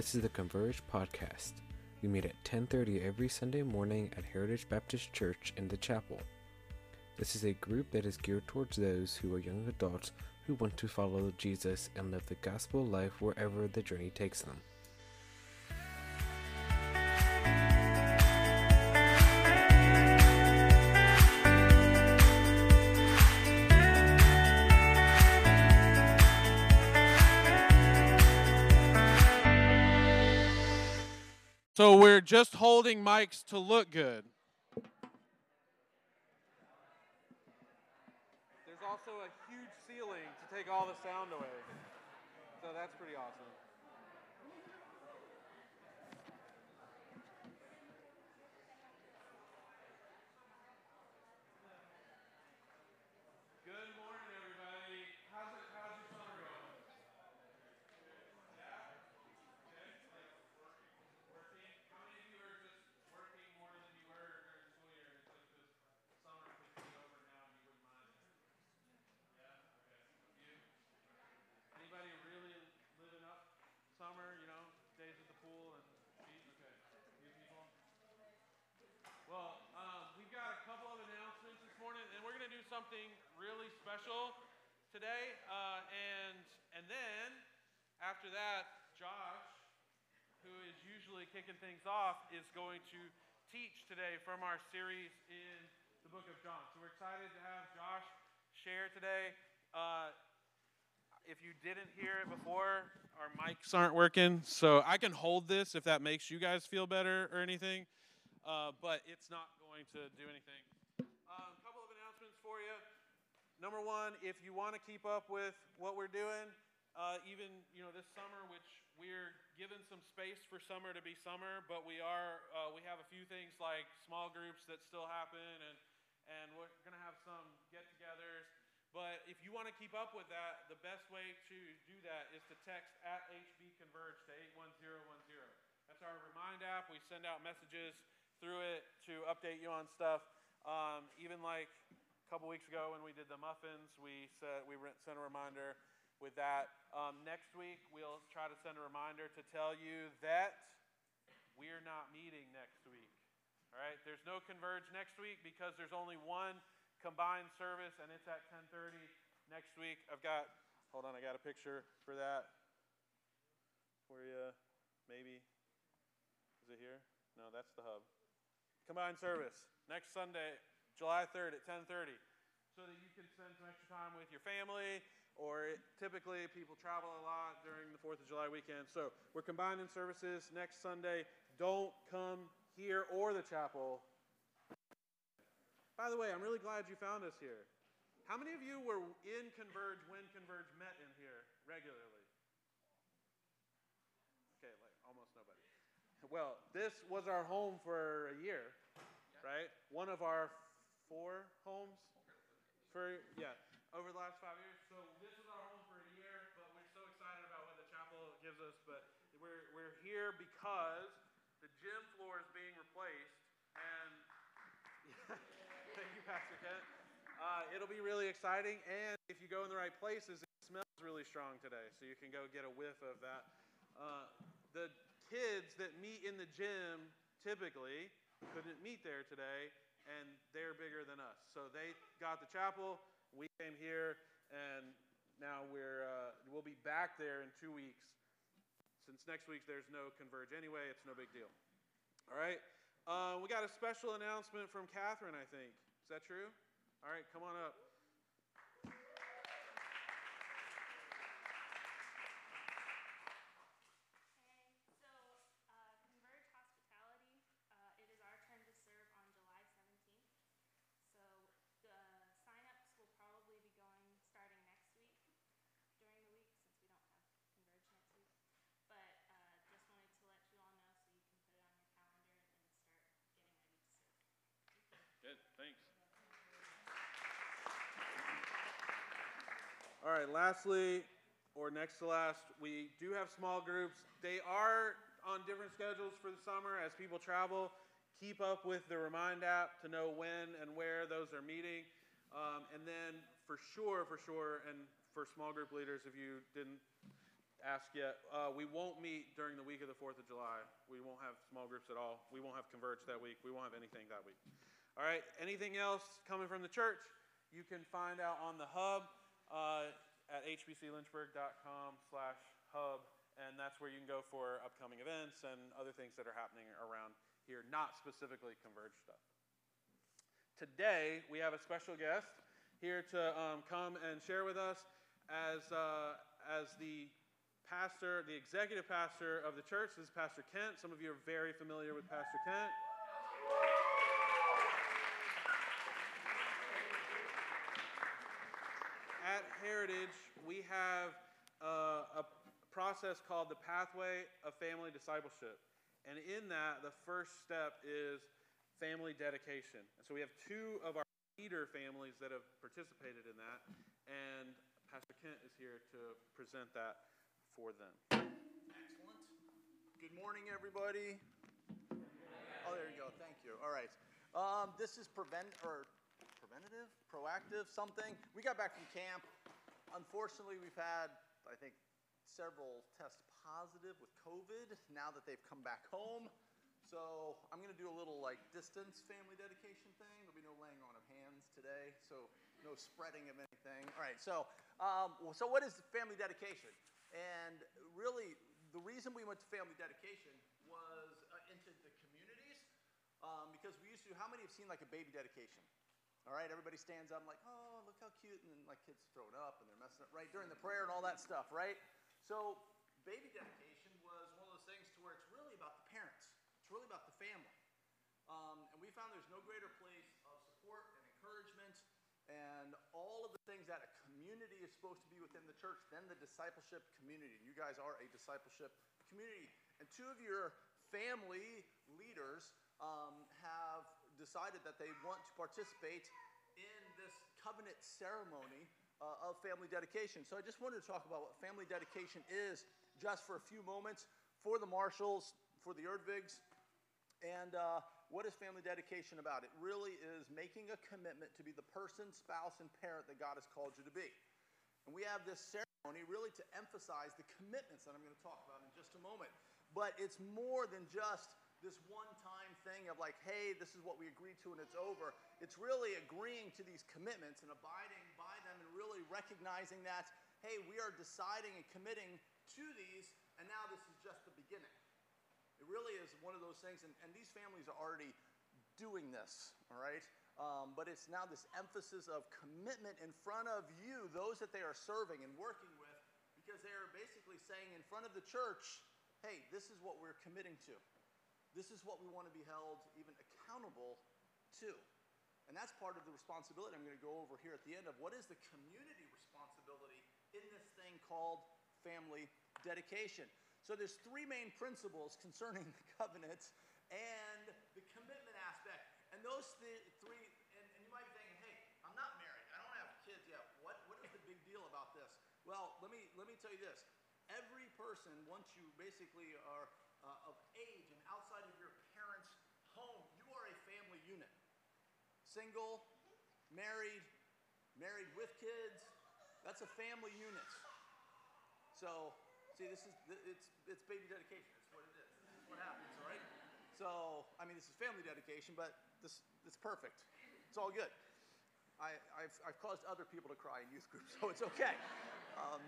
This is the Converge podcast. We meet at 10:30 every Sunday morning at Heritage Baptist Church in the chapel. This is a group that is geared towards those who are young adults who want to follow Jesus and live the gospel life wherever the journey takes them. So we're just holding mics to look good. There's also a huge ceiling to take all the sound away. So that's pretty awesome. Good morning, everybody. How's it? How's your summer going? Yeah. Okay. Like working. How many of you are just working more than you were during the school year? It's like this summer could be over now and you wouldn't mind it. Yeah. Okay. You? Anybody really living up summer? You know, days at the pool and beach. Okay. You people. Well, um, we've got a couple of announcements this morning, and we're going to do something really special today. Uh, and and then after that, Josh, who is usually kicking things off, is going to teach today from our series in the book of John. So we're excited to have Josh share today. Uh, if you didn't hear it before, our mics aren't working, so I can hold this if that makes you guys feel better or anything uh, but it's not going to do anything. A um, couple of announcements for you. Number one, if you want to keep up with what we're doing, uh, even you know this summer, which we're given some space for summer to be summer, but we are uh, we have a few things like small groups that still happen, and and we're to have some get-togethers. But if you want to keep up with that, the best way to do that is to text at HB Converge to 81010. That's our Remind app. We send out messages through it to update you on stuff. Um, even like couple weeks ago when we did the muffins, we we sent a reminder with that. Um, next week we'll try to send a reminder to tell you that we're not meeting next week. All right, there's no converge next week because there's only one combined service, and it's at 10:30 next week. I've got, hold on, I got a picture for that for you. Maybe is it here? No, that's the hub combined service next Sunday, July 3rd at 10:30, so that you can spend some extra time with your family. Or it, typically, people travel a lot during the Fourth of July weekend. So we're combining services next Sunday. Don't come here or the chapel. By the way, I'm really glad you found us here. How many of you were in Converge when Converge met in here regularly? Okay, like almost nobody. Well, this was our home for a year, right? One of our four homes for yeah over the last five years. So this is our home for a year, but we're so excited about what the chapel gives us. But we're we're here because the gym floor is being replaced, and thank you, Pastor Kent. Uh, it'll be really exciting, and if you go in the right places, it smells really strong today, so you can go get a whiff of that. Uh, the kids that meet in the gym typically couldn't meet there today, and they're bigger than us. So they got the chapel, we came here, and now we're uh, we'll be back there in two weeks. Since next week there's no converge anyway, it's no big deal. All right, uh, we got a special announcement from Catherine. I think is that true? All right, come on up. Okay, so uh, Converge Hospitality, uh, it is our turn to serve on July 17th. So the sign-ups will probably be going starting next week, during the week, since we don't have Converge next week. But uh, just wanted to let you all know so you can put it on your calendar and start getting ready to serve. Good, thanks. All right, lastly, or next to last, we do have small groups. They are on different schedules for the summer as people travel. Keep up with the Remind app to know when and where those are meeting. Um, and then, for sure, for sure, and for small group leaders, if you didn't ask yet. Uh, we won't meet during the week of the 4th of July. We won't have small groups at all. We won't have Converge that week. We won't have anything that week. All right, anything else coming from the church, you can find out on the hub uh, at hbclynchburg.com slash hub, and that's where you can go for upcoming events and other things that are happening around here, not specifically Converge stuff. Today, we have a special guest here to um, come and share with us as, uh, as the pastor, the executive pastor of the church. This is Pastor Kent. Some of you are very familiar with Pastor Kent. At Heritage, we have uh, a process called the Pathway of Family Discipleship. And in that, the first step is family dedication. And so we have two of our leader families that have participated in that. And Pastor Kent is here to present that for them. Excellent. Good morning, everybody. Oh, there you go. Thank you. All right. Um, this is prevent or preventative, proactive, something. We got back from camp. Unfortunately, we've had, I think, several tests positive with COVID now that they've come back home. So I'm going to do a little like distance family dedication thing. There'll be no laying on of hands today, so no spreading of anything. All right. So, um, so what is family dedication? And really, the reason we went to family dedication was uh, into the communities um, because we used to. How many have seen like a baby dedication? All right, everybody stands up, like, oh, look how cute, and then like kids throwing up and they're messing up, right during the prayer and all that stuff, right? So, baby dedication was one of those things to where it's really about the parents. It's really about the family. Um, and we found there's no greater place of support and encouragement and all of the things that a community is supposed to be within the church than the discipleship community. And You guys are a discipleship community. And two of your family leaders um, have decided that they want to participate in this covenant ceremony uh, of family dedication. So I just wanted to talk about what family dedication is just for a few moments for the Marshalls, for the Erdvigs, and uh, what is family dedication about? It really is making a commitment to be the person, spouse, and parent that God has called you to be. And we have this ceremony really to emphasize the commitments that I'm going to talk about in just a moment. But it's more than just this one time thing of like, hey, this is what we agreed to and it's over. It's really agreeing to these commitments and abiding by them and really recognizing that, hey, we are deciding and committing to these, and now this is just the beginning. It really is one of those things, and, and these families are already doing this, all right? Um, but it's now this emphasis of commitment in front of you, those that they are serving and working with, because they are basically saying in front of the church, hey, this is what we're committing to. This is what we want to be held even accountable to. And that's part of the responsibility I'm going to go over here at the end of what is the community responsibility in this thing called family dedication. So there's three main principles concerning the covenant and the commitment aspect. And those th- three, and, and, you might be thinking, hey, I'm not married. I don't have kids yet. What, what is the big deal about this? Well, let me, let me tell you this. Every person, once you basically are uh, of age and outside of your parents' home, you are a family unit. Single, married, married with kids, that's a family unit. So, see, this is it's it's baby dedication. It's what it is what happens, all right? So, I mean, this is family dedication, but this it's perfect. It's all good. I, have I've caused other people to cry in youth groups, so it's okay. Um,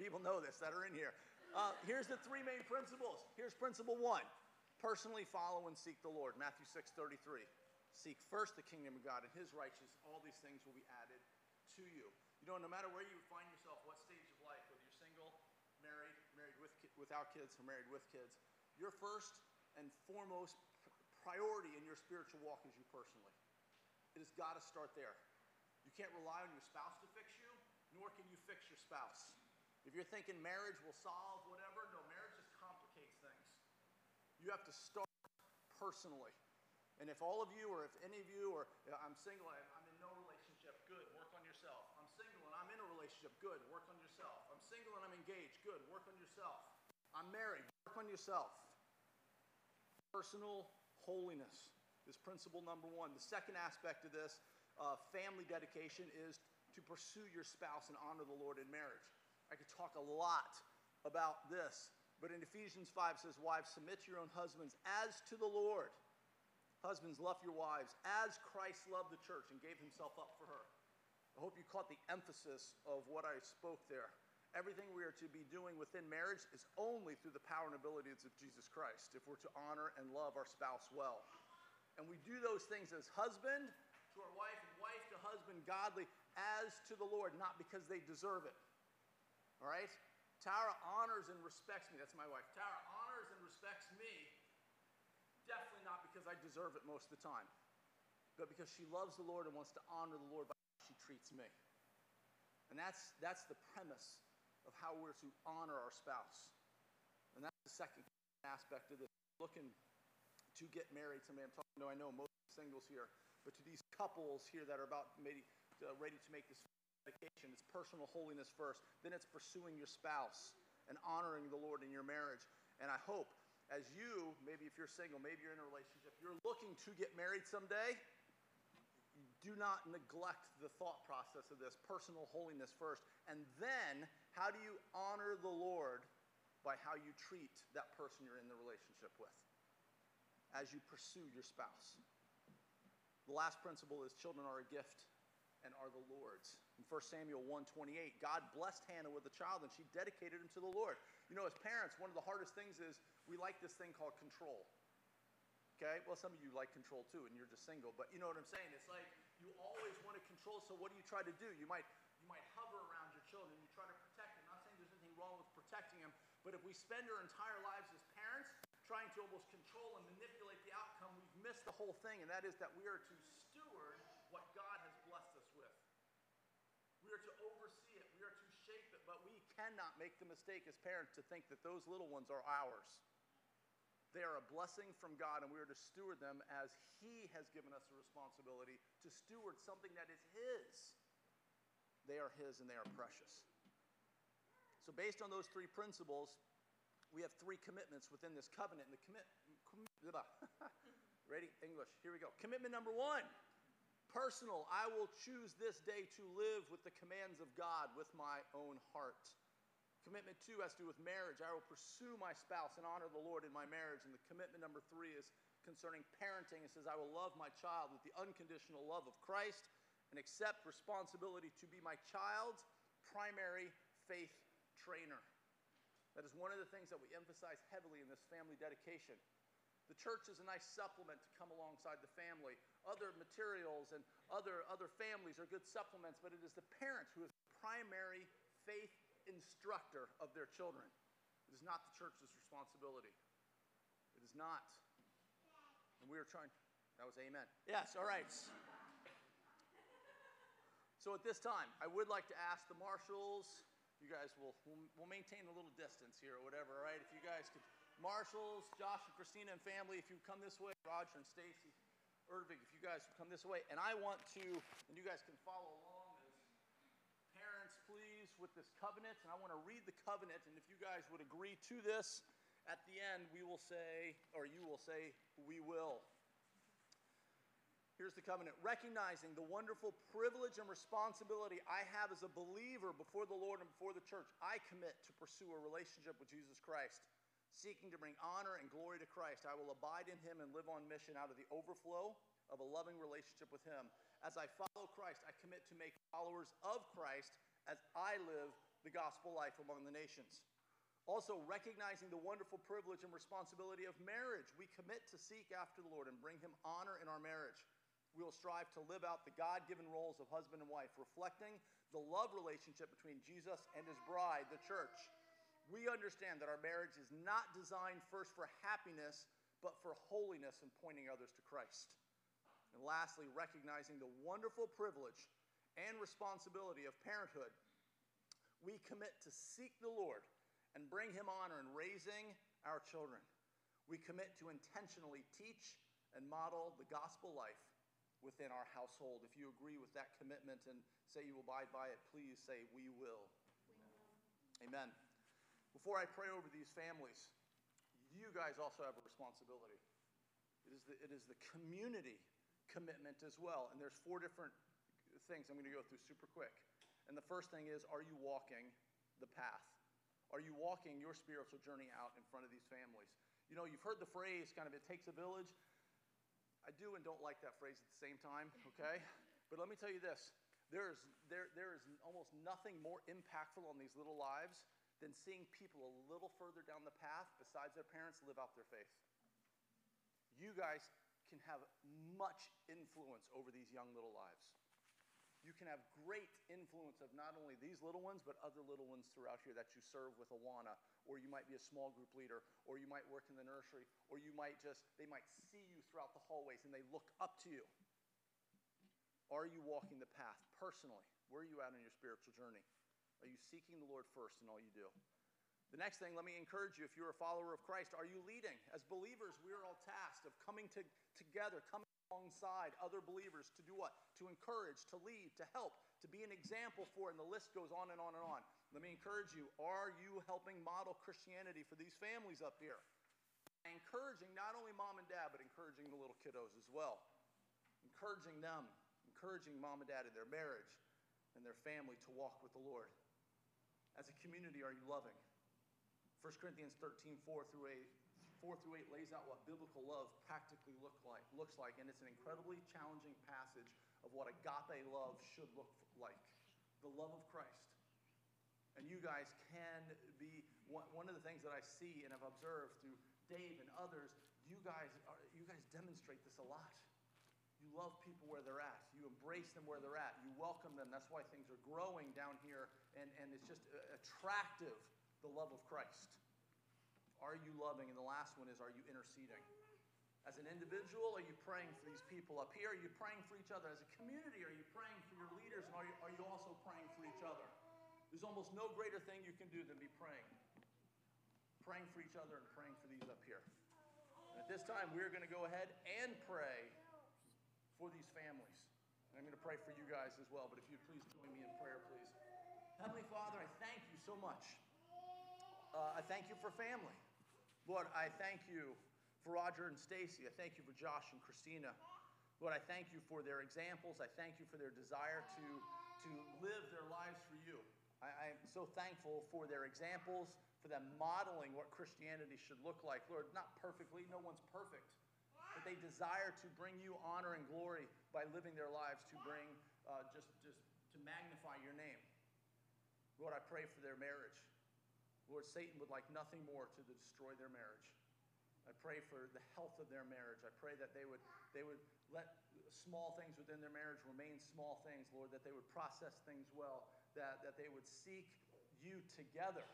people know this that are in here. Uh, here's the three main principles. Here's principle one personally follow and seek the Lord. Matthew 6 33. Seek first the kingdom of God and his righteousness, all these things will be added to you. You know, no matter where you find yourself, what stage of life, whether you're single, married, married with, without kids, or married with kids, your first and foremost priority in your spiritual walk is you personally. It has got to start there. You can't rely on your spouse to fix you, nor can you fix your spouse. If you're thinking marriage will solve whatever, no, marriage just complicates things. You have to start personally. And if all of you, or if any of you, or I'm single, I'm in no relationship, good, work on yourself. I'm single and I'm in a relationship, good, work on yourself. I'm single and I'm engaged, good, work on yourself. I'm married, work on yourself. Personal holiness is principle number one. The second aspect of this uh, family dedication is to pursue your spouse and honor the Lord in marriage. I could talk a lot about this. But in Ephesians 5 it says, Wives, submit to your own husbands as to the Lord. Husbands, love your wives as Christ loved the church and gave himself up for her. I hope you caught the emphasis of what I spoke there. Everything we are to be doing within marriage is only through the power and abilities of Jesus Christ if we're to honor and love our spouse well. And we do those things as husband to our wife and wife to husband godly as to the Lord, not because they deserve it. All right? Tara honors and respects me. That's my wife. Tara honors and respects me, definitely not because I deserve it most of the time, but because she loves the Lord and wants to honor the Lord by how she treats me. And that's, that's the premise of how we're to honor our spouse. And that's the second aspect of this. Looking to get married someday. I'm talking to, I know most singles here, but to these couples here that are about maybe uh, ready to make this it's personal holiness first. Then it's pursuing your spouse and honoring the Lord in your marriage. And I hope as you, maybe if you're single, maybe you're in a relationship, you're looking to get married someday, do not neglect the thought process of this personal holiness first. And then, how do you honor the Lord by how you treat that person you're in the relationship with as you pursue your spouse? The last principle is children are a gift and are the Lord's. In 1 Samuel 1:28, God blessed Hannah with a child and she dedicated him to the Lord. You know, as parents, one of the hardest things is we like this thing called control. Okay? Well, some of you like control too, and you're just single, but you know what I'm saying? It's like you always want to control, so what do you try to do? You might you might hover around your children, you try to protect them. I'm not saying there's anything wrong with protecting them, but if we spend our entire lives as parents trying to almost control and manipulate the outcome, we've missed the whole thing, and that is that we are to steward what God has. We are to oversee it, we are to shape it, but we cannot make the mistake as parents to think that those little ones are ours. They are a blessing from God, and we are to steward them as He has given us the responsibility to steward something that is His. They are His and they are precious. So, based on those three principles, we have three commitments within this covenant. And the commit, ready? English. Here we go. Commitment number one personal. I will choose this day to live with the commands of God with my own heart. Commitment two has to do with marriage. I will pursue my spouse and honor the Lord in my marriage. And the commitment number three is concerning parenting. It says, I will love my child with the unconditional love of Christ and accept responsibility to be my child's primary faith trainer. That is one of the things that we emphasize heavily in this family dedication. The church is a nice supplement to come alongside the family. Other materials and other, other families are good supplements, but it is the parent who is the primary faith instructor of their children. It is not the church's responsibility. It is not. And we are trying, that was amen. Yes, all right. So at this time, I would like to ask the Marshalls, you guys will we'll, we'll maintain a little distance here or whatever, all right? If you guys could, Marshalls, Josh and Christina and family, if you come this way, Roger and Stacy, Erdvig, if you guys come this way, and I want to, and you guys can follow along as parents, please, with this covenant, and I want to read the covenant, and if you guys would agree to this, at the end we will say, or you will say, we will. Here's the covenant. Recognizing the wonderful privilege and responsibility I have as a believer before the Lord and before the church, I commit to pursue a relationship with Jesus Christ, seeking to bring honor and glory to Christ. I will abide in him and live on mission out of the overflow of a loving relationship with him. As I follow Christ, I commit to make followers of Christ as I live the gospel life among the nations. Also, recognizing the wonderful privilege and responsibility of marriage, we commit to seek after the Lord and bring him honor in our marriage we will strive to live out the God given roles of husband and wife, reflecting the love relationship between Jesus and his bride, the church. We understand that our marriage is not designed first for happiness, but for holiness and pointing others to Christ. And lastly, recognizing the wonderful privilege and responsibility of parenthood, we commit to seek the Lord and bring him honor in raising our children. We commit to intentionally teach and model the gospel life within our household. If you agree with that commitment and say you will abide by it, please say, We will. We will. Amen. Before I pray over these families, you guys also have a responsibility. It is the, it is the community commitment as well. And there's four different things I'm going to go through super quick. And the first thing is, are you walking the path? Are you walking your spiritual journey out in front of these families? You know, you've heard the phrase kind of, it takes a village. I do and don't like that phrase at the same time, okay? But let me tell you this there is, there, there is almost nothing more impactful on these little lives than seeing people a little further down the path, besides their parents, live out their faith. You guys can have much influence over these young little lives. You can have great influence of not only these little ones, but other little ones throughout here that you serve with Awana, or you might be a small group leader, or you might work in the nursery, or you might just, they might see you throughout the hallways and they look up to you. Are you walking the path personally? Where are you at on your spiritual journey? Are you seeking the Lord first in all you do? The next thing, let me encourage you if you're a follower of Christ, are you leading? As believers, we are all tasked of coming to, together, coming alongside other believers to do what? To encourage, to lead, to help, to be an example for, and the list goes on and on and on. Let me encourage you are you helping model Christianity for these families up here? Encouraging not only mom and dad, but encouraging the little kiddos as well. Encouraging them, encouraging mom and dad in their marriage and their family to walk with the Lord. As a community, are you loving? 1 Corinthians 13, 4 through 8, 4 through 8 lays out what biblical love practically look like, looks like, and it's an incredibly challenging passage of what agape love should look like. The love of Christ. And you guys can be, one, of the things that I see and have observed through Dave and others, you guys, are, you guys demonstrate this a lot. You love people where they're at. You embrace them where they're at. You welcome them. That's why things are growing down here, and, and it's just uh, attractive the love of Christ? Are you loving? And the last one is, are you interceding? As an individual, are you praying for these people up here? Are you praying for each other? As a community, are you praying for your leaders? And are you, are you also praying for each other? There's almost no greater thing you can do than be praying. Praying for each other and praying for these up here. And at this time, we're going to go ahead and pray for these families. And I'm going to pray for you guys as well. But if you'd please join me in. Heavenly Father, I thank you so much uh, I thank you for family. Lord, I thank you for Roger and Stacy. I thank you for Josh and Christina. Lord, I thank you for their examples. I thank you for their desire to, to live their lives for you. I, am so thankful for their examples, for them modeling what Christianity should look like. Lord, not perfectly, no one's perfect, but they desire to bring you honor and glory by living their lives to bring uh, just, just to magnify your name. Lord, I pray for their marriage. Lord, Satan would like nothing more to destroy their marriage. I pray for the health of their marriage. I pray that they would, they would let small things within their marriage remain small things, Lord, that they would process things well, that, that they would seek you together.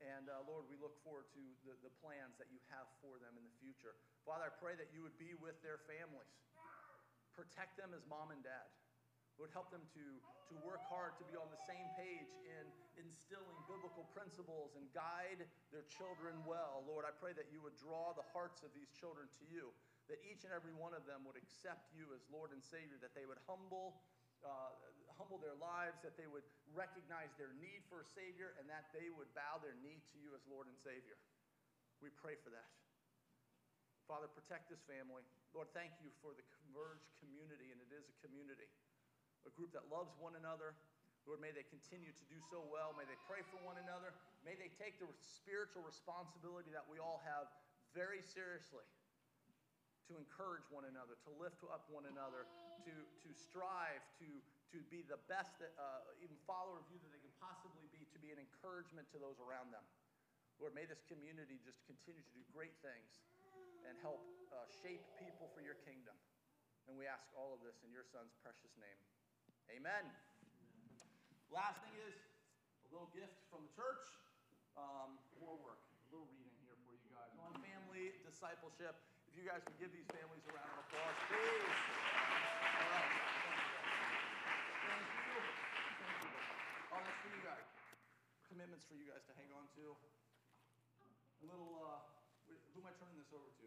And uh, Lord, we look forward to the, the plans that you have for them in the future. Father, I pray that you would be with their families, protect them as mom and dad. Lord, help them to, to work hard to be on the same page in instilling biblical principles and guide their children well. Lord, I pray that you would draw the hearts of these children to you, that each and every one of them would accept you as Lord and Savior, that they would humble, uh, humble their lives, that they would recognize their need for a Savior, and that they would bow their knee to you as Lord and Savior. We pray for that. Father, protect this family. Lord, thank you for the Converge community, and it is a community a group that loves one another. Lord, may they continue to do so well. May they pray for one another. May they take the spiritual responsibility that we all have very seriously to encourage one another, to lift up one another, to, to strive to, to be the best, that, uh, even follower of you that they can possibly be, to be an encouragement to those around them. Lord, may this community just continue to do great things and help uh, shape people for your kingdom. And we ask all of this in your son's precious name. Amen. Last thing is a little gift from the church. Um, more work, a little reading here for you guys on family discipleship. If you guys would give these families a round of applause, please. All right. Thank you. Thank you. Oh, that's for you guys. Commitments for you guys to hang on to. A little, uh, who am I turning this over to?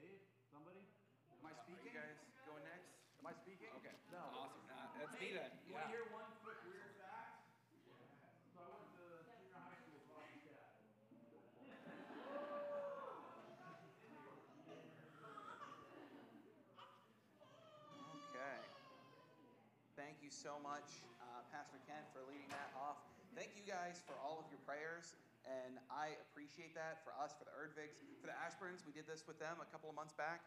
Dave? Somebody? Am I speaking? Guys going next? Am I speaking? Okay. No. Awesome. That's Hey, me then. You want to hear one quick weird fact? So I went to junior high school with Rocky Cat. Okay. Thank you so much, uh, Pastor Kent, for leading that off. Thank you guys for all of your prayers And I appreciate that for us, for the Erdvigs, for the Ashburns. We did this with them a couple of months back.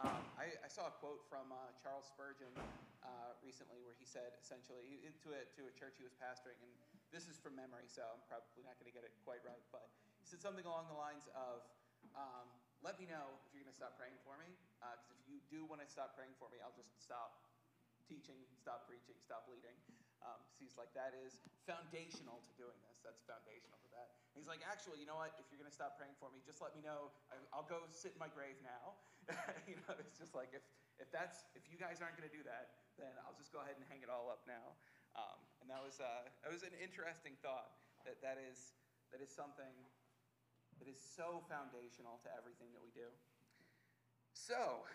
Um, I, I saw a quote from uh, Charles Spurgeon uh, recently where he said essentially to a, to a church he was pastoring, and this is from memory, so I'm probably not going to get it quite right, but he said something along the lines of, um, "Let me know if you're going to stop praying for me, because if you do want to stop praying for me, I'll just stop teaching, stop preaching, stop leading." Um, so he's like, that is foundational to doing this. That's foundational to that. And he's like, actually, you know what? If you're going to stop praying for me, just let me know. I, I'll go sit in my grave now. you know, it's just like if if that's if you guys aren't going to do that, then I'll just go ahead and hang it all up now. Um, and that was uh, that was an interesting thought. That that is that is something that is so foundational to everything that we do. So,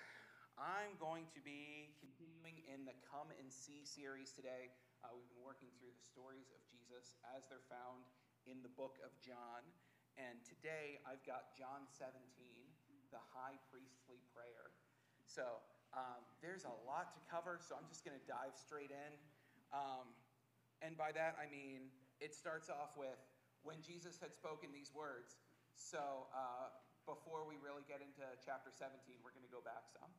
I'm going to be continuing in the Come and See series today. Uh, we've been working through the stories of Jesus as they're found in the book of John. And today I've got John 17, the high priestly prayer. So um, there's a lot to cover, so I'm just going to dive straight in. Um, and by that I mean it starts off with when Jesus had spoken these words. So uh, before we really get into chapter 17, we're going to go back some.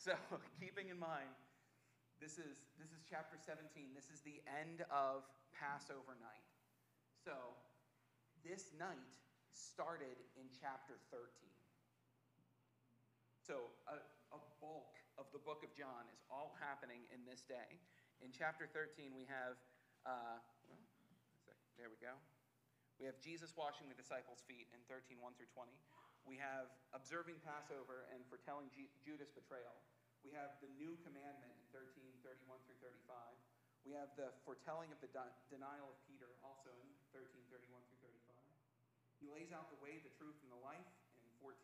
So keeping in mind, this is, this is chapter 17. This is the end of Passover night. So this night started in chapter 13. So a, a bulk of the book of John is all happening in this day. In chapter 13, we have, uh, there we go. We have Jesus washing the disciples' feet in 13, 1 through 20. We have observing Passover and foretelling Ju- Judas' betrayal. We have the new commandment in 13, 31 through 35. We have the foretelling of the de- denial of Peter also in 13, 31 through 35. He lays out the way, the truth, and the life in 14,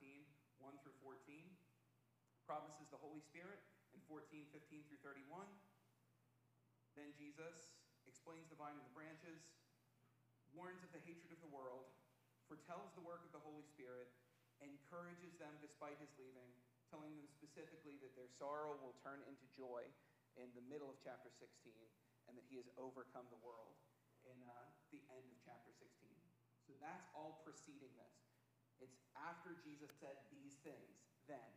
1 through 14. Promises the Holy Spirit in 14, 15 through 31. Then Jesus explains the vine and the branches, warns of the hatred of the world, foretells the work of the Holy Spirit, encourages them despite his leaving, telling them specifically that their sorrow will turn into joy in the middle of chapter 16, and that he has overcome the world in uh, the end of chapter 16. So that's all preceding this. It's after Jesus said these things, then.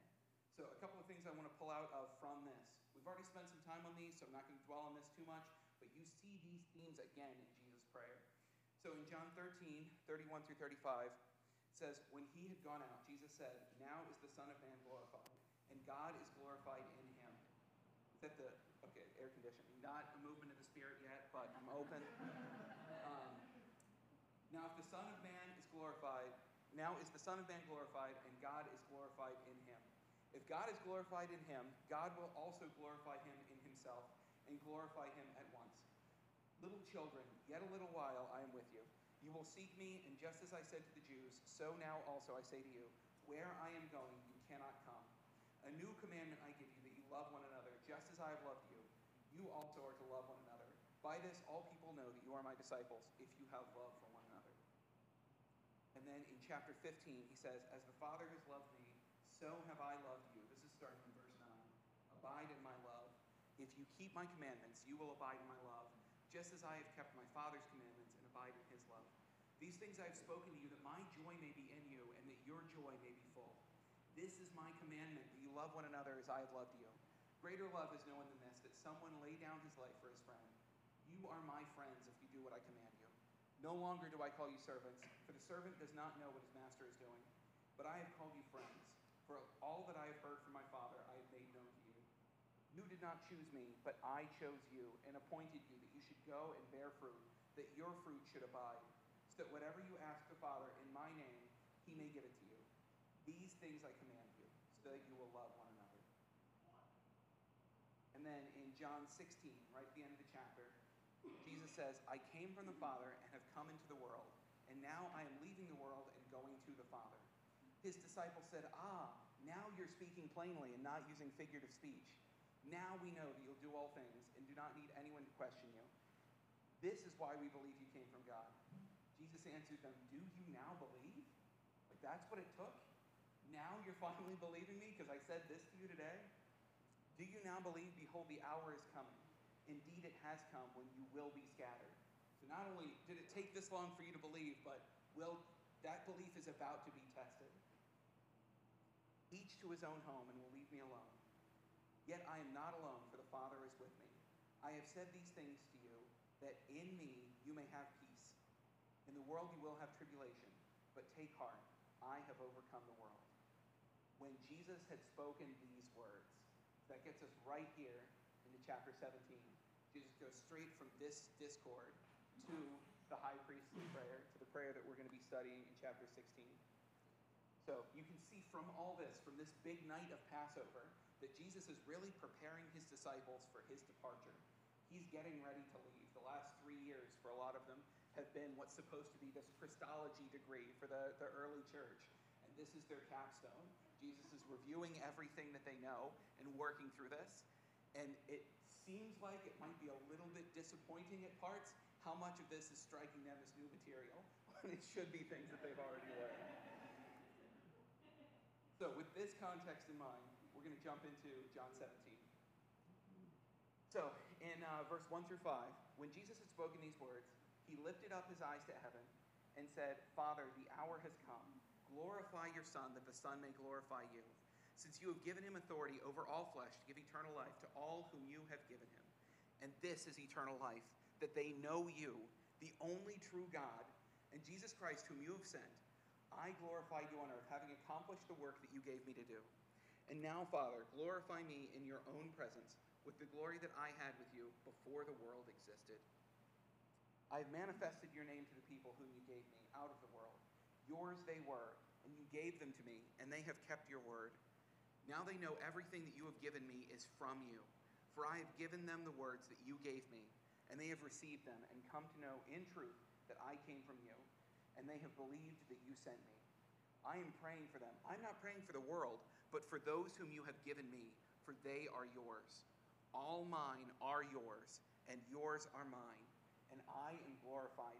So, a couple of things I want to pull out of from this. We've already spent some time on these, so I'm not going to dwell on this too much, but you see these themes again in Jesus' prayer. So, in John 13, 31 through 35, it says, When he had gone out, Jesus said, Now is the Son of Man glorified, and God is glorified in him. Is that the, okay, air conditioning. Not a movement of the Spirit yet, but I'm open. Um, now, if the Son of Man is glorified, now is the Son of Man glorified, and God is glorified in him. If God is glorified in him, God will also glorify him in himself and glorify him at once. Little children, yet a little while I am with you. You will seek me, and just as I said to the Jews, so now also I say to you, where I am going, you cannot come. A new commandment I give you, that you love one another, just as I have loved you. You also are to love one another. By this, all people know that you are my disciples, if you have love for one another. And then in chapter 15, he says, As the Father has loved me, so have I loved you. This is starting in verse 9. Abide in my love. If you keep my commandments, you will abide in my love, just as I have kept my Father's commandments and abide in his love. These things I have spoken to you, that my joy may be in you, and that your joy may be full. This is my commandment, that you love one another as I have loved you. Greater love is no one than this, that someone lay down his life for his friend. You are my friends if you do what I command you. No longer do I call you servants, for the servant does not know what his master is doing. But I have called you friends, for all that I have heard from my Father I have made known to you. You did not choose me, but I chose you and appointed you that you should go and bear fruit, that your fruit should abide, so that whatever you ask the Father in my name, he may give it to you. These things I command you, so that you will love one another. And then in John 16, right at the end of the chapter, Jesus says, I came from the Father and have come into the world, and now I am leaving the world and going to the Father. His disciples said, Ah, now you're speaking plainly and not using figurative speech. Now we know that you'll do all things and do not need anyone to question you. This is why we believe you came from God. Jesus answered them, Do you now believe? Like that's what it took? Now you're finally believing me because I said this to you today? Do you now believe? Behold, the hour is coming. Indeed, it has come when you will be scattered. So not only did it take this long for you to believe, but will that belief is about to be tested. Each to his own home and will leave me alone. Yet I am not alone, for the Father is with me. I have said these things to you, that in me you may have peace. In the world you will have tribulation, but take heart, I have overcome the world. When Jesus had spoken these words, that gets us right here into chapter 17. Jesus goes straight from this discord to the high priestly prayer, to the prayer that we're going to be studying in chapter 16. So you can see from all this, from this big night of Passover, that Jesus is really preparing his disciples for his departure. He's getting ready to leave. The last three years, for a lot of them, have been what's supposed to be this Christology degree for the, the early church. And this is their capstone. Jesus is reviewing everything that they know and working through this. And it seems like it might be a little bit disappointing at parts how much of this is striking them as new material when it should be things that they've already learned. So, with this context in mind, we're going to jump into John 17. So, in uh, verse 1 through 5, when Jesus had spoken these words, he lifted up his eyes to heaven and said, Father, the hour has come. Glorify your Son, that the Son may glorify you. Since you have given him authority over all flesh to give eternal life to all whom you have given him. And this is eternal life, that they know you, the only true God, and Jesus Christ, whom you have sent. I glorified you on earth, having accomplished the work that you gave me to do. And now, Father, glorify me in your own presence with the glory that I had with you before the world existed. I have manifested your name to the people whom you gave me out of the world. Yours they were, and you gave them to me, and they have kept your word. Now they know everything that you have given me is from you. For I have given them the words that you gave me, and they have received them, and come to know in truth that I came from you and they have believed that you sent me. I am praying for them. I'm not praying for the world, but for those whom you have given me, for they are yours. All mine are yours, and yours are mine, and I am glorified.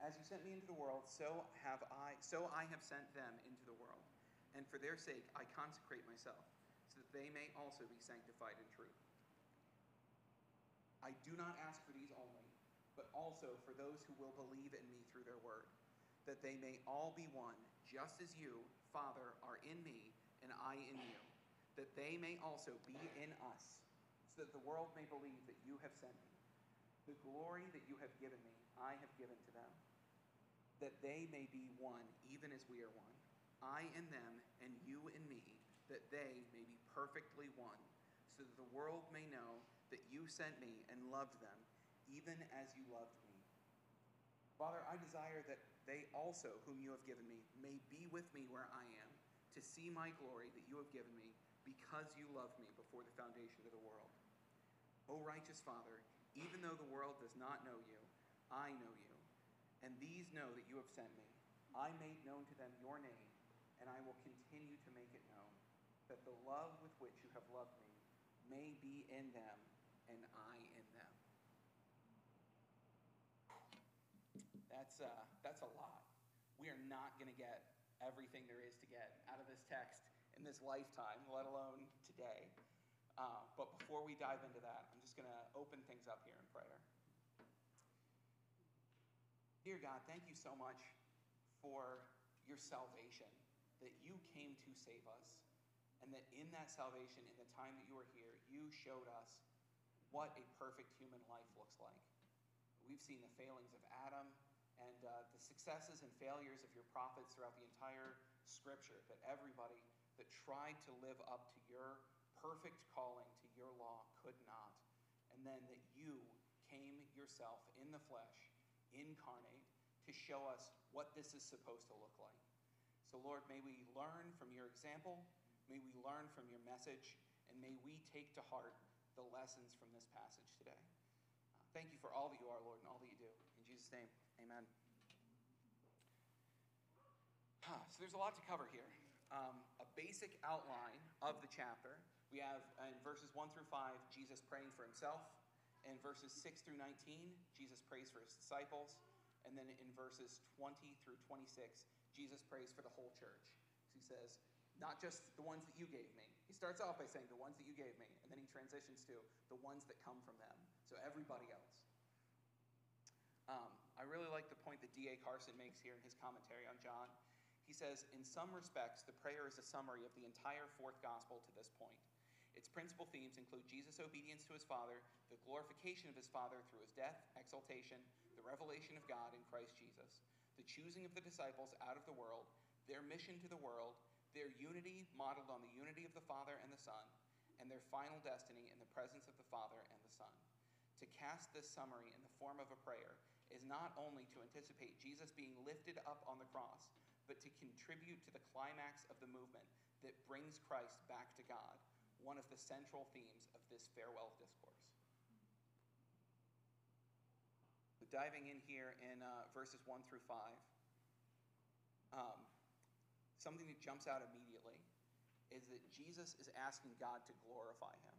As you sent me into the world, so have I so I have sent them into the world. And for their sake I consecrate myself, so that they may also be sanctified in truth. I do not ask for these only, but also for those who will believe in me through their word, that they may all be one, just as you, Father, are in me, and I in you, that they may also be in us, so that the world may believe that you have sent me. The glory that you have given me, I have given to them, that they may be one, even as we are one. I in them, and you in me, that they may be perfectly one, so that the world may know that you sent me and loved them, even as you loved me. Father, I desire that they also, whom you have given me, may be with me where I am, to see my glory that you have given me, because you loved me before the foundation of the world. O righteous Father, even though the world does not know you, I know you, and these know that you have sent me. I made known to them your name, and I will continue to make it known, that the love with which you have loved me may be in them, and I in them. That's, uh, that's a lot. We are not going to get everything there is to get out of this text in this lifetime, let alone today. Uh, but before we dive into that, I'm just going to open things up here in prayer. Dear God, thank you so much for your salvation, that you came to save us, and that in that salvation, in the time that you were here, you showed us what a perfect human life looks like. We've seen the failings of Adam and uh, the successes and failures of your prophets throughout the entire scripture, that everybody that tried to live up to your perfect calling, to your law, could not. And then that you came yourself in the flesh, incarnate, to show us what this is supposed to look like. So, Lord, may we learn from your example, may we learn from your message, and may we take to heart the lessons from this passage today. Uh, thank you for all that you are, Lord, and all that you do. In Jesus' name, amen. Ah, so there's a lot to cover here. Um, a basic outline of the chapter. We have in verses 1 through 5, Jesus praying for himself. In verses 6 through 19, Jesus prays for his disciples. And then in verses 20 through 26, Jesus prays for the whole church. So he says, not just the ones that you gave me. He starts off by saying, the ones that you gave me. And then he transitions to the ones that come from them. So everybody else. Um, I really like the point that D.A. Carson makes here in his commentary on John. He says, in some respects, the prayer is a summary of the entire fourth gospel to this point. Its principal themes include Jesus' obedience to his Father, the glorification of his Father through his death, exaltation, the revelation of God in Christ Jesus, the choosing of the disciples out of the world, their mission to the world, their unity modeled on the unity of the Father and the Son, and their final destiny in the presence of the Father and the Son. To cast this summary in the form of a prayer is not only to anticipate Jesus being lifted up on the cross, but to contribute to the climax of the movement that brings Christ back to God, one of the central themes of this farewell discourse. Diving in here in uh, verses 1 through 5, um, something that jumps out immediately is that Jesus is asking God to glorify him.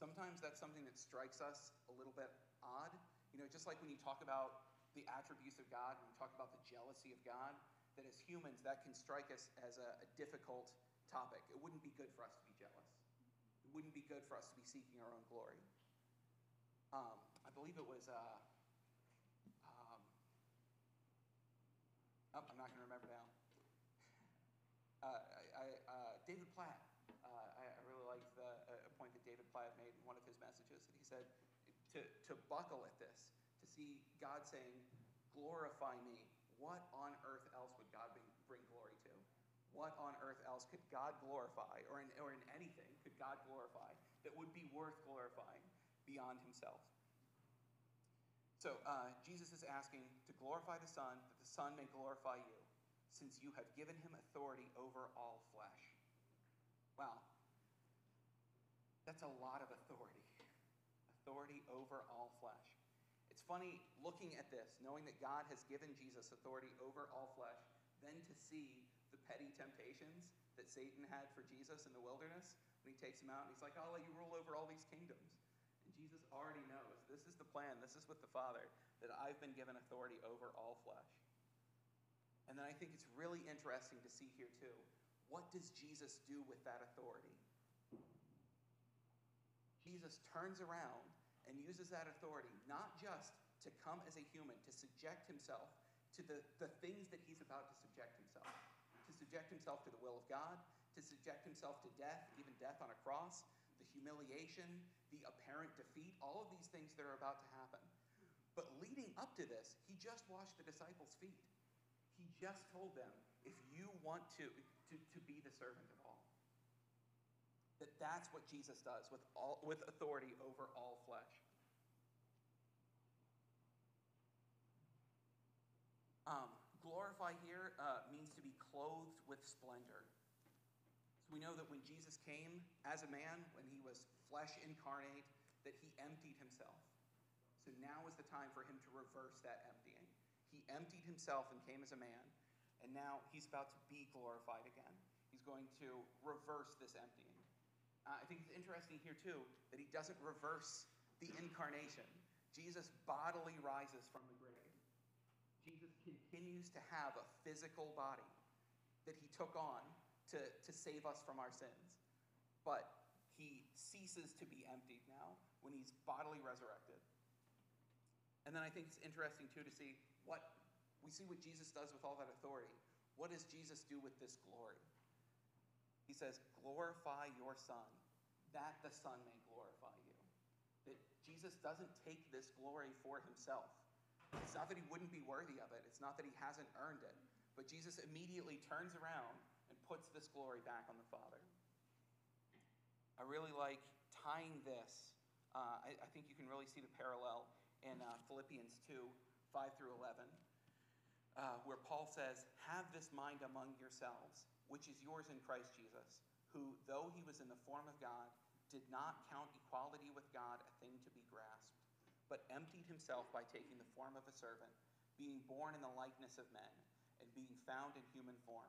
Sometimes that's something that strikes us a little bit odd. You know, just like when you talk about the attributes of God, when you talk about the jealousy of God, that as humans, that can strike us as a, a difficult topic. It wouldn't be good for us to be jealous. Wouldn't be good for us to be seeking our own glory. Um, I believe it was, uh, um, oh, I'm not going to remember now. Uh, I, I, uh, David Platt. Uh, I, I, really liked the, a point that David Platt made in one of his messages. That he said to, to buckle at this, to see God saying, glorify me. What on earth else would God bring, bring glory to? What on earth else could God glorify, or in, or in anything that would be worth glorifying beyond himself? So uh, Jesus is asking to glorify the Son, that the Son may glorify you since you have given him authority over all flesh. Wow. That's a lot of authority. Authority over all flesh. It's funny looking at this, knowing that God has given Jesus authority over all flesh, then to see the petty temptations that Satan had for Jesus in the wilderness when he takes him out and he's like, I'll let you rule over all these kingdoms. And Jesus already knows this is the plan, this is with the Father, that I've been given authority over all flesh. And then I think it's really interesting to see here, too. What does Jesus do with that authority? Jesus turns around and uses that authority not just to come as a human, to subject himself to the, the things that he's about to subject himself, to subject himself to the will of God, to subject himself to death, even death on a cross, the humiliation, the apparent defeat, all of these things that are about to happen. But leading up to this, he just washed the disciples' feet. He just told them, if you want to, to, to be the servant of all, that that's what Jesus does with, all, with authority over all flesh. Um, glorify here uh, means to be clothed with splendor. So we know that when Jesus came as a man, when he was flesh incarnate, that he emptied himself. So now is the time for him to reverse that emptying. He emptied himself and came as a man, and now he's about to be glorified again. He's going to reverse this emptying. Uh, I think it's interesting here, too, that he doesn't reverse the incarnation. Jesus bodily rises from the grave. Jesus continues to have a physical body that he took on to, to save us from our sins. But he ceases to be emptied now when he's bodily resurrected. And then I think it's interesting, too, to see what we see what Jesus does with all that authority. What does Jesus do with this glory? He says, Glorify your Son, that the Son may glorify you. That Jesus doesn't take this glory for himself. It's not that he wouldn't be worthy of it, it's not that he hasn't earned it. But Jesus immediately turns around puts this glory back on the Father. I really like tying this. Uh, I, I, think you can really see the parallel in uh, Philippians 2 5 through 11, uh, where Paul says, Have this mind among yourselves, which is yours in Christ Jesus, who, though he was in the form of God, did not count equality with God a thing to be grasped, but emptied himself by taking the form of a servant, being born in the likeness of men, and being found in human form.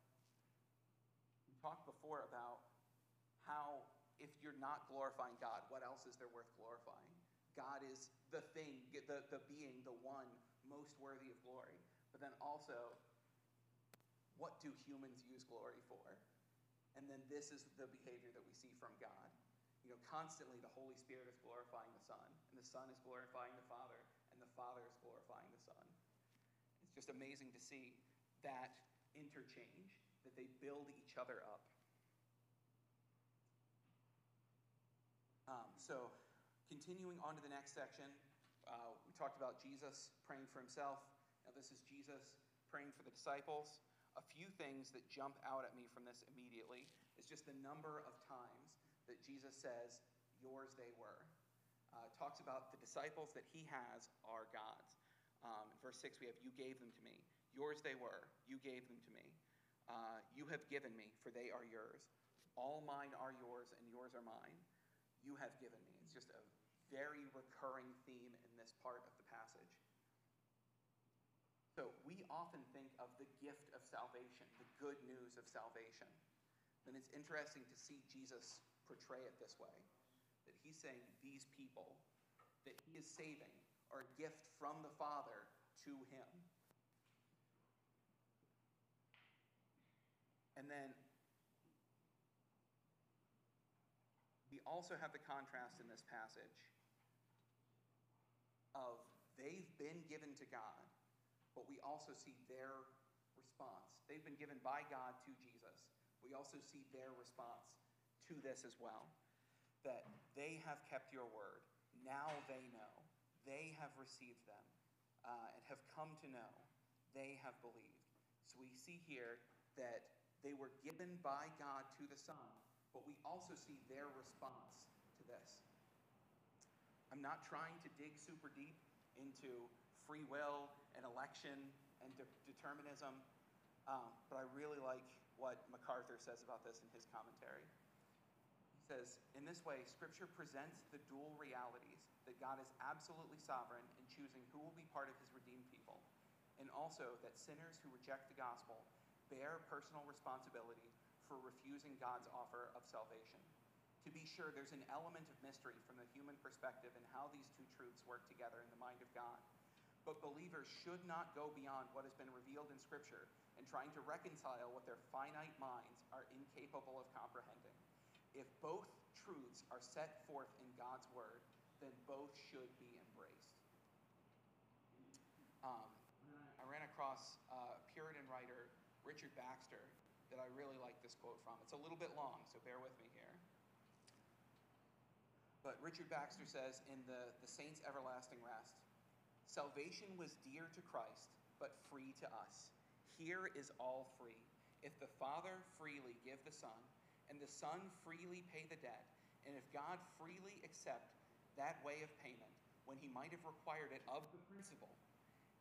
talked before about how if you're not glorifying God, what else is there worth glorifying? God is the thing, the, the being, the one most worthy of glory. But then also, what do humans use glory for? And then this is the behavior that we see from God. You know, constantly the Holy Spirit is glorifying the Son, and the Son is glorifying the Father, and the Father is glorifying the Son. It's just amazing to see that interchange, that they build each other up. Um, so, continuing on to the next section, uh, we talked about Jesus praying for himself. Now, this is Jesus praying for the disciples. A few things that jump out at me from this immediately is just the number of times that Jesus says, Yours they were. Uh, talks about the disciples that he has are God's. Um, in verse 6, we have, You gave them to me. Yours they were. You gave them to me. Uh, you have given me, for they are yours. All mine are yours, and yours are mine you have given me. It's just a very recurring theme in this part of the passage. So we often think of the gift of salvation, the good news of salvation. And it's interesting to see Jesus portray it this way that he's saying these people that he is saving are a gift from the Father to him. And then we also have the contrast in this passage of they've been given to God, but we also see their response. They've been given by God to Jesus. We also see their response to this as well. That they have kept your word. Now they know. They have received them uh, and have come to know. They have believed. So we see here that they were given by God to the Son but we also see their response to this. I'm not trying to dig super deep into free will and election and de- determinism, um, but I really like what MacArthur says about this in his commentary. He says, In this way, Scripture presents the dual realities that God is absolutely sovereign in choosing who will be part of his redeemed people, and also that sinners who reject the gospel bear personal responsibility for refusing God's offer of salvation. To be sure, there's an element of mystery from the human perspective in how these two truths work together in the mind of God. But believers should not go beyond what has been revealed in Scripture and trying to reconcile what their finite minds are incapable of comprehending. If both truths are set forth in God's Word, then both should be embraced. Um, I ran across uh, Puritan writer Richard Baxter that I really like this quote from. It's a little bit long, so bear with me here. But Richard Baxter says in the, the Saints' Everlasting Rest Salvation was dear to Christ, but free to us. Here is all free. If the Father freely give the Son, and the Son freely pay the debt, and if God freely accept that way of payment when he might have required it of the principal,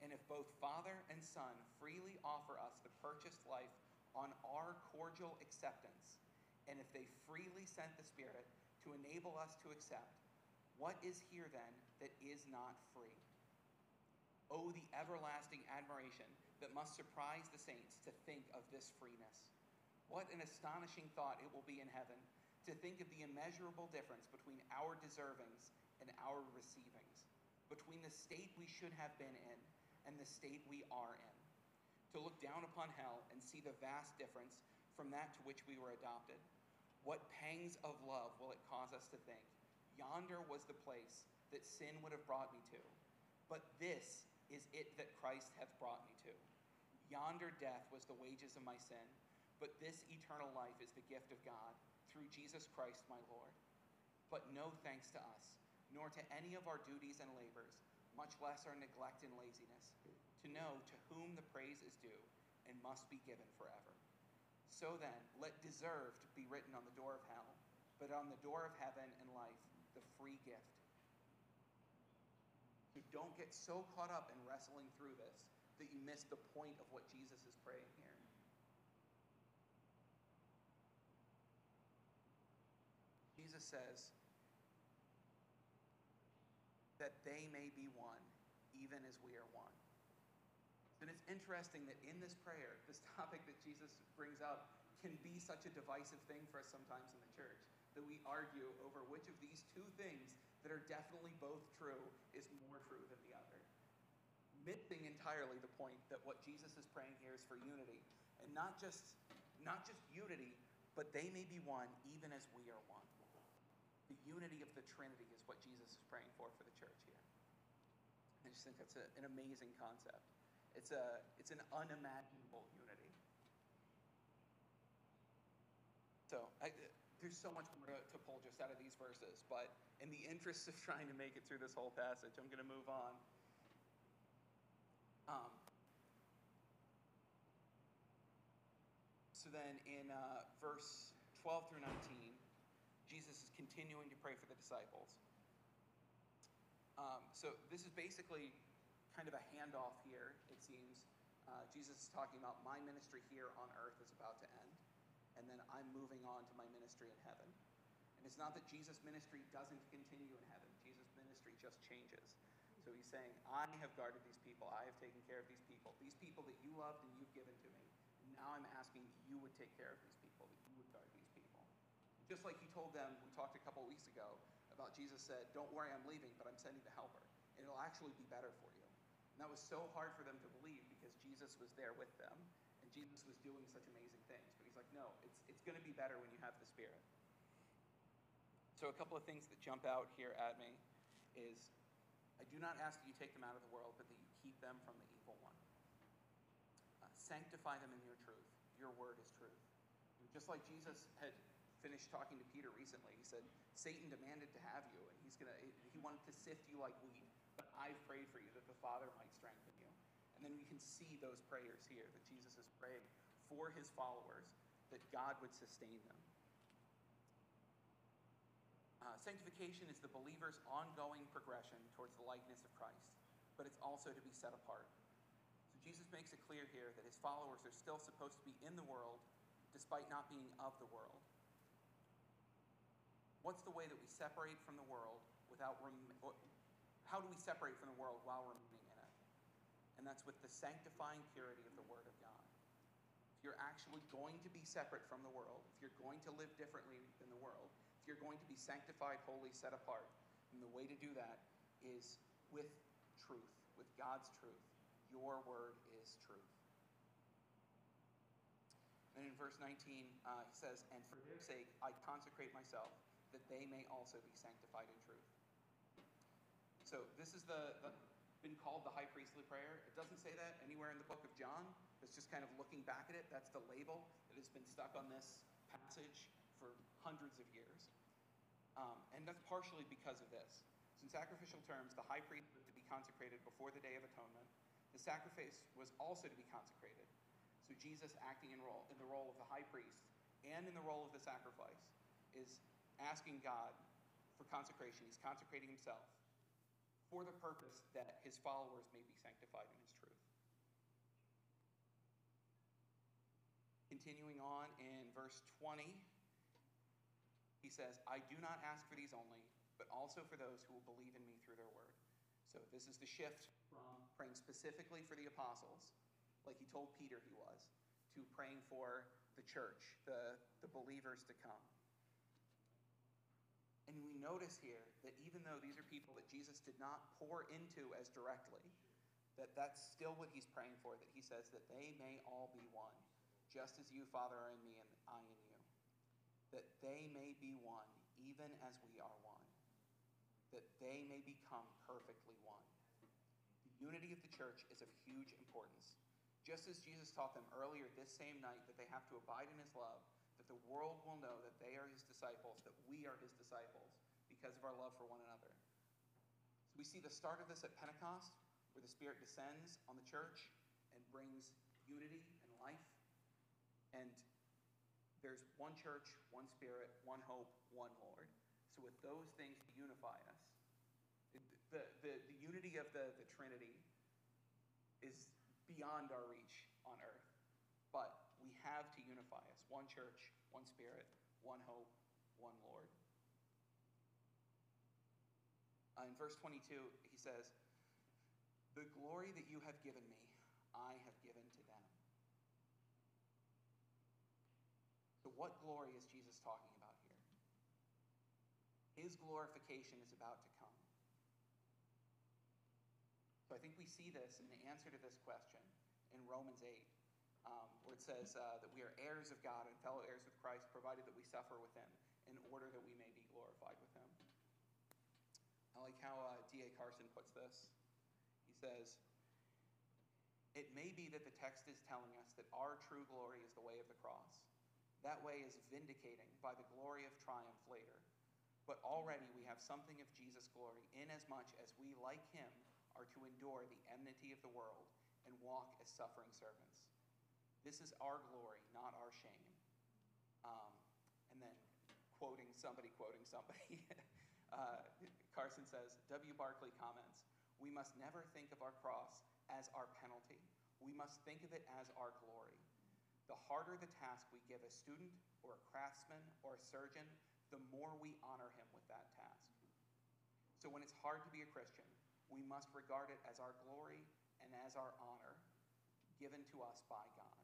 and if both Father and Son freely offer us the purchased life on our cordial acceptance, and if they freely sent the Spirit to enable us to accept, what is here then that is not free? Oh, the everlasting admiration that must surprise the saints to think of this freeness. What an astonishing thought it will be in heaven to think of the immeasurable difference between our deservings and our receivings, between the state we should have been in and the state we are in to look down upon hell and see the vast difference from that to which we were adopted. What pangs of love will it cause us to think? Yonder was the place that sin would have brought me to, but this is it that Christ hath brought me to. Yonder death was the wages of my sin, but this eternal life is the gift of God through Jesus Christ my Lord. But no thanks to us, nor to any of our duties and labors, much less our neglect and laziness, to know to whom the praise is due and must be given forever. So then, let deserved be written on the door of hell, but on the door of heaven and life, the free gift. You don't get so caught up in wrestling through this that you miss the point of what Jesus is praying here. Jesus says that they may be one, even as we are one. And it's interesting that in this prayer, this topic that Jesus brings up can be such a divisive thing for us sometimes in the church that we argue over which of these two things that are definitely both true is more true than the other. Missing entirely the point that what Jesus is praying here is for unity, and not just not just unity, but they may be one even as we are one. The unity of the Trinity is what Jesus is praying for for the church here. I just think that's a, an amazing concept. It's, a, it's an unimaginable unity. So I, there's so much more to, to pull just out of these verses, but in the interest of trying to make it through this whole passage, I'm going to move on. Um, so then in uh, verse 12 through 19, Jesus is continuing to pray for the disciples. Um, so this is basically kind of a handoff here, it seems. Uh, Jesus is talking about my ministry here on earth is about to end, and then I'm moving on to my ministry in heaven. And it's not that Jesus' ministry doesn't continue in heaven, Jesus' ministry just changes. So he's saying, I have guarded these people, I have taken care of these people, these people that you loved and you've given to me. Now I'm asking you would take care of these people, that you would guard these people. Just like he told them, we talked a couple weeks ago about Jesus said, Don't worry, I'm leaving, but I'm sending the helper. And it'll actually be better for you. And that was so hard for them to believe because Jesus was there with them and Jesus was doing such amazing things. But he's like, no, it's, it's going to be better when you have the Spirit. So, a couple of things that jump out here at me is I do not ask that you take them out of the world, but that you keep them from the evil one. Uh, sanctify them in your truth. Your word is truth. Just like Jesus had finished talking to Peter recently, he said, Satan demanded to have you, and he's gonna, he wanted to sift you like wheat but I've prayed for you that the Father might strengthen you. And then we can see those prayers here that Jesus is praying for his followers, that God would sustain them. Uh, sanctification is the believer's ongoing progression towards the likeness of Christ, but it's also to be set apart. So Jesus makes it clear here that his followers are still supposed to be in the world despite not being of the world. What's the way that we separate from the world without rem- how do we separate from the world while remaining in it? And that's with the sanctifying purity of the Word of God. If you're actually going to be separate from the world, if you're going to live differently than the world, if you're going to be sanctified, holy, set apart, and the way to do that is with truth, with God's truth. Your word is truth. And in verse 19, uh, he says, And for their sake I consecrate myself, that they may also be sanctified in truth. So this is the, the, been called the high priestly prayer. It doesn't say that anywhere in the book of John. It's just kind of looking back at it. That's the label that has been stuck on this passage for hundreds of years. Um, and that's partially because of this. So in sacrificial terms, the high priest was to be consecrated before the Day of Atonement. The sacrifice was also to be consecrated. So Jesus, acting in, role, in the role of the high priest and in the role of the sacrifice, is asking God for consecration. He's consecrating himself for the purpose that his followers may be sanctified in his truth. Continuing on in verse 20, he says, I do not ask for these only, but also for those who will believe in me through their word. So this is the shift from praying specifically for the apostles, like he told Peter he was, to praying for the church, the, the believers to come. And we notice here that even though these are people that Jesus did not pour into as directly, that that's still what he's praying for, that he says that they may all be one, just as you, Father, are in me and I in you. that they may be one, even as we are one, that they may become perfectly one. The unity of the church is of huge importance. Just as Jesus taught them earlier this same night that they have to abide in his love, the world will know that they are his disciples, that we are his disciples, because of our love for one another. So we see the start of this at Pentecost, where the Spirit descends on the church and brings unity and life. And there's one church, one Spirit, one hope, one Lord. So with those things to unify us, the, the, the unity of the, the Trinity is beyond our reach on earth. But we have to unify us one church, one Spirit, one hope, one Lord. Uh, in verse 22, he says, The glory that you have given me, I have given to them. So, what glory is Jesus talking about here? His glorification is about to come. So, I think we see this in the answer to this question in Romans 8, um, where it says uh, that we are heirs of God and fellow heirs with Christ, provided that we suffer with him in order that we may be glorified with him. I like how uh, D.A. Carson puts this. He says, It may be that the text is telling us that our true glory is the way of the cross. That way is vindicating by the glory of triumph later. But already we have something of Jesus' glory, inasmuch as we, like him, are to endure the enmity of the world and walk as suffering servants. This is our glory, not our shame. Um, and then quoting somebody, quoting somebody. uh, Carson says, W. Barclay comments, We must never think of our cross as our penalty. We must think of it as our glory. The harder the task we give a student or a craftsman or a surgeon, the more we honor him with that task. So when it's hard to be a Christian, we must regard it as our glory and as our honor given to us by God.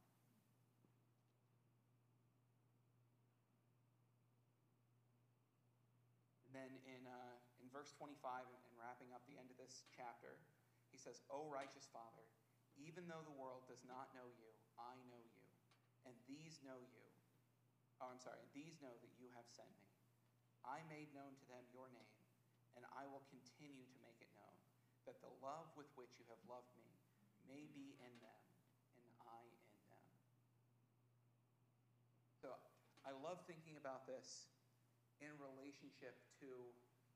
And then in, uh, in verse 25, and wrapping up the end of this chapter, he says, O righteous Father, even though the world does not know you, I know you, and these know you. Oh, I'm sorry, these know that you have sent me. I made known to them your name, and I will continue to make it known, that the love with which you have loved me may be in them, and I in them. So I love thinking about this in relationship to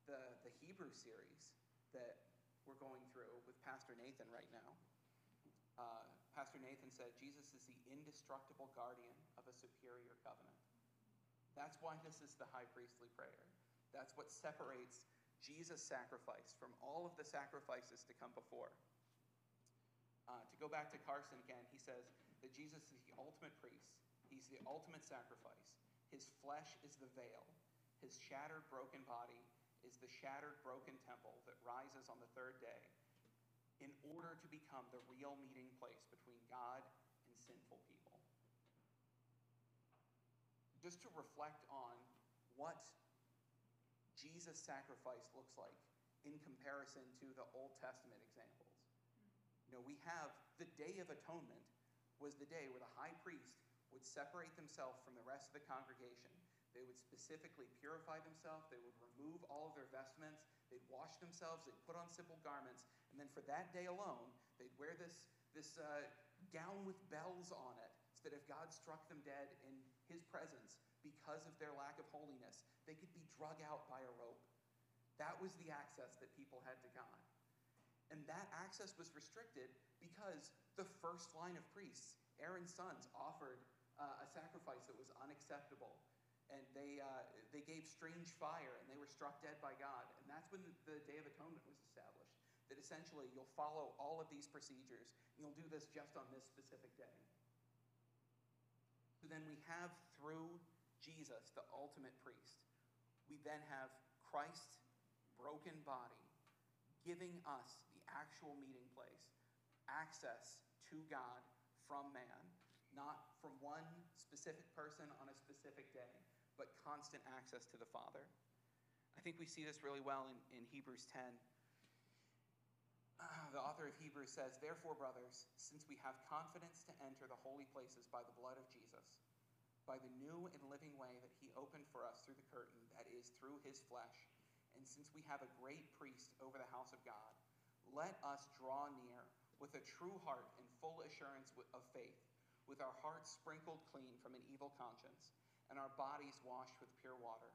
the, the Hebrew series that we're going through with Pastor Nathan right now. Uh, Pastor Nathan said Jesus is the indestructible guardian of a superior covenant. That's why this is the high priestly prayer. That's what separates Jesus' sacrifice from all of the sacrifices to come before. Uh, to go back to Carson again, he says that Jesus is the ultimate priest, he's the ultimate sacrifice. His flesh is the veil, his shattered, broken body is the shattered, broken temple that rises on the third day in order to become the real meeting place between God and sinful people. Just to reflect on what Jesus' sacrifice looks like in comparison to the Old Testament examples. You know, we have the Day of Atonement was the day where the high priest would separate themselves from the rest of the congregation. They would specifically purify themselves. They would remove all of their vestments. They'd wash themselves. They'd put on simple garments. And then for that day alone, they'd wear this, this uh, gown with bells on it so that if God struck them dead in his presence because of their lack of holiness, they could be drug out by a rope. That was the access that people had to God. And that access was restricted because the first line of priests, Aaron's sons, offered uh, a sacrifice that was unacceptable. And they, uh, they gave strange fire and they were struck dead by God. And that's when the, Day of Atonement was established. That essentially you'll follow all of these procedures and you'll do this just on this specific day. So then we have through Jesus, the ultimate priest, we then have Christ's broken body giving us the actual meeting place, access to God from man, not from one specific person on a specific day, but constant access to the Father. I think we see this really well in, in Hebrews 10. Uh, the author of Hebrews says, Therefore, brothers, since we have confidence to enter the holy places by the blood of Jesus, by the new and living way that he opened for us through the curtain, that is, through his flesh. And since we have a great priest over the house of God, let us draw near with a true heart and full assurance of faith, with our hearts sprinkled clean from an evil conscience, and our bodies washed with pure water.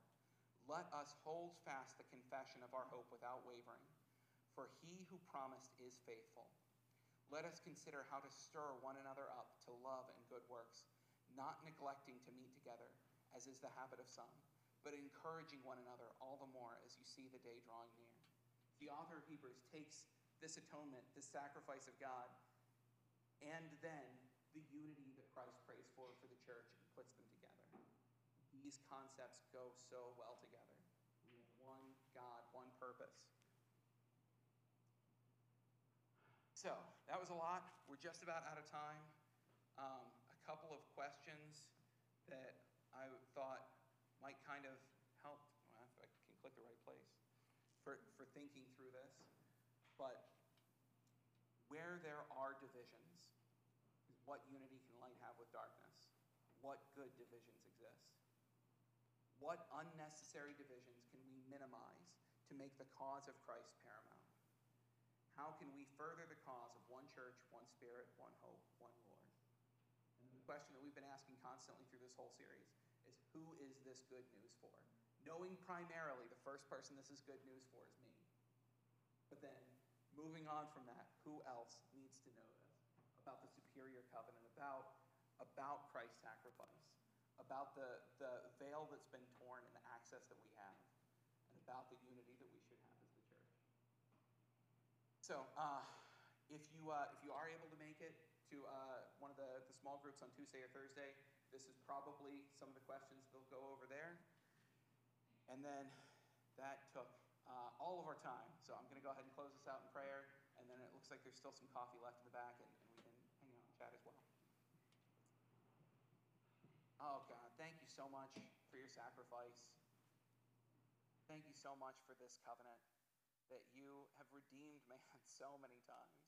Let us hold fast the confession of our hope without wavering, for he who promised is faithful. Let us consider how to stir one another up to love and good works, not neglecting to meet together, as is the habit of some, but encouraging one another all the more as you see the day drawing near. The author of Hebrews takes this atonement, this sacrifice of God, and then the unity that Christ prays for for the church and puts them. These concepts go so well together. We have one God, one purpose. So, that was a lot. We're just about out of time. Um, a couple of questions that I thought might kind of help. If I can click the right place for, for thinking through this. But where there are divisions, what unity can light have with darkness? What good divisions? What unnecessary divisions can we minimize to make the cause of Christ paramount? How can we further the cause of one church, one spirit, one hope, one Lord? And the question that we've been asking constantly through this whole series is who is this good news for? Knowing primarily the first person this is good news for is me. But then moving on from that, who else needs to know this? About the superior covenant, about, about Christ's sacrifice, about the, the veil that's been torn and the access that we have, and about the unity that we should have as the church. So, uh, if, you, uh, if you are able to make it to uh, one of the, the small groups on Tuesday or Thursday, this is probably some of the questions they'll go over there. And then that took uh, all of our time. So I'm going to go ahead and close this out in prayer. And then it looks like there's still some coffee left in the back, and, and we can hang out and chat as well. Oh, God, thank you so much for your sacrifice. Thank you so much for this covenant that you have redeemed man so many times.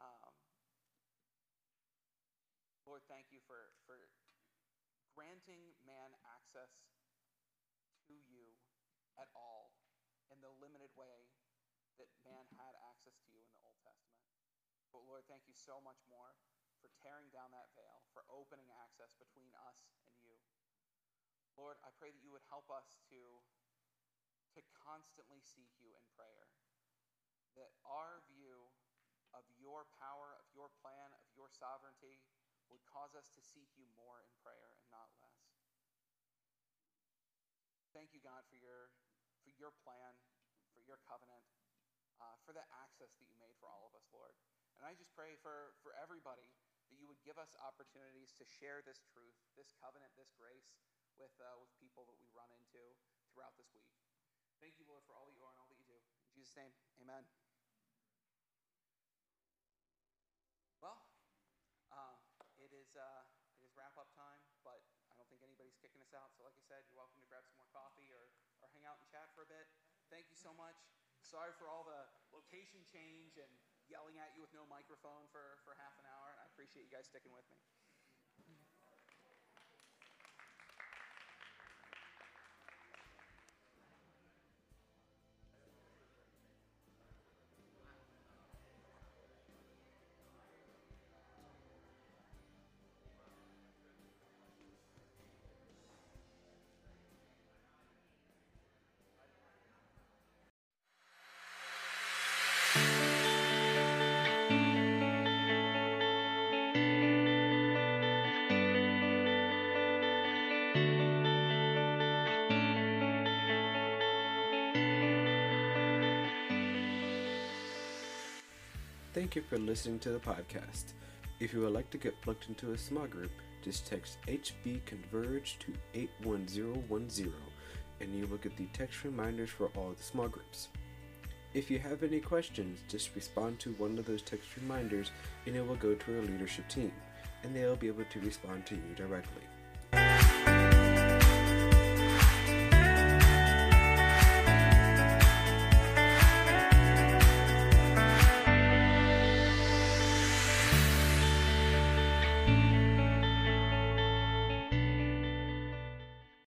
Um, Lord, thank you for, for granting man access to you at all in the limited way that man had access to you in the Old Testament. But Lord, thank you so much more for tearing down that veil, for opening access between us and you. Lord, I pray that you would help us to, to constantly seek you in prayer, that our view of your power, of your plan, of your sovereignty would cause us to seek you more in prayer and not less. Thank you, God, for your, for your plan, for your covenant, uh, for the access that you made for all of us, Lord. And I just pray for, for everybody you would give us opportunities to share this truth, this covenant, this grace with, uh, with people that we run into throughout this week. Thank you, Lord, for all that you are and all that you do. In Jesus' name, amen. Well, uh, it is uh, it is wrap up time, but I don't think anybody's kicking us out. So, like I said, you're welcome to grab some more coffee or, or hang out and chat for a bit. Thank you so much. Sorry for all the location change and yelling at you with no microphone for, for half an hour. Appreciate you guys sticking with me. Thank you for listening to the podcast. If you would like to get plugged into a small group, just text HB Converge to 81010 and you will get the text reminders for all the small groups. If you have any questions, just respond to one of those text reminders and it will go to our leadership team and they'll be able to respond to you directly.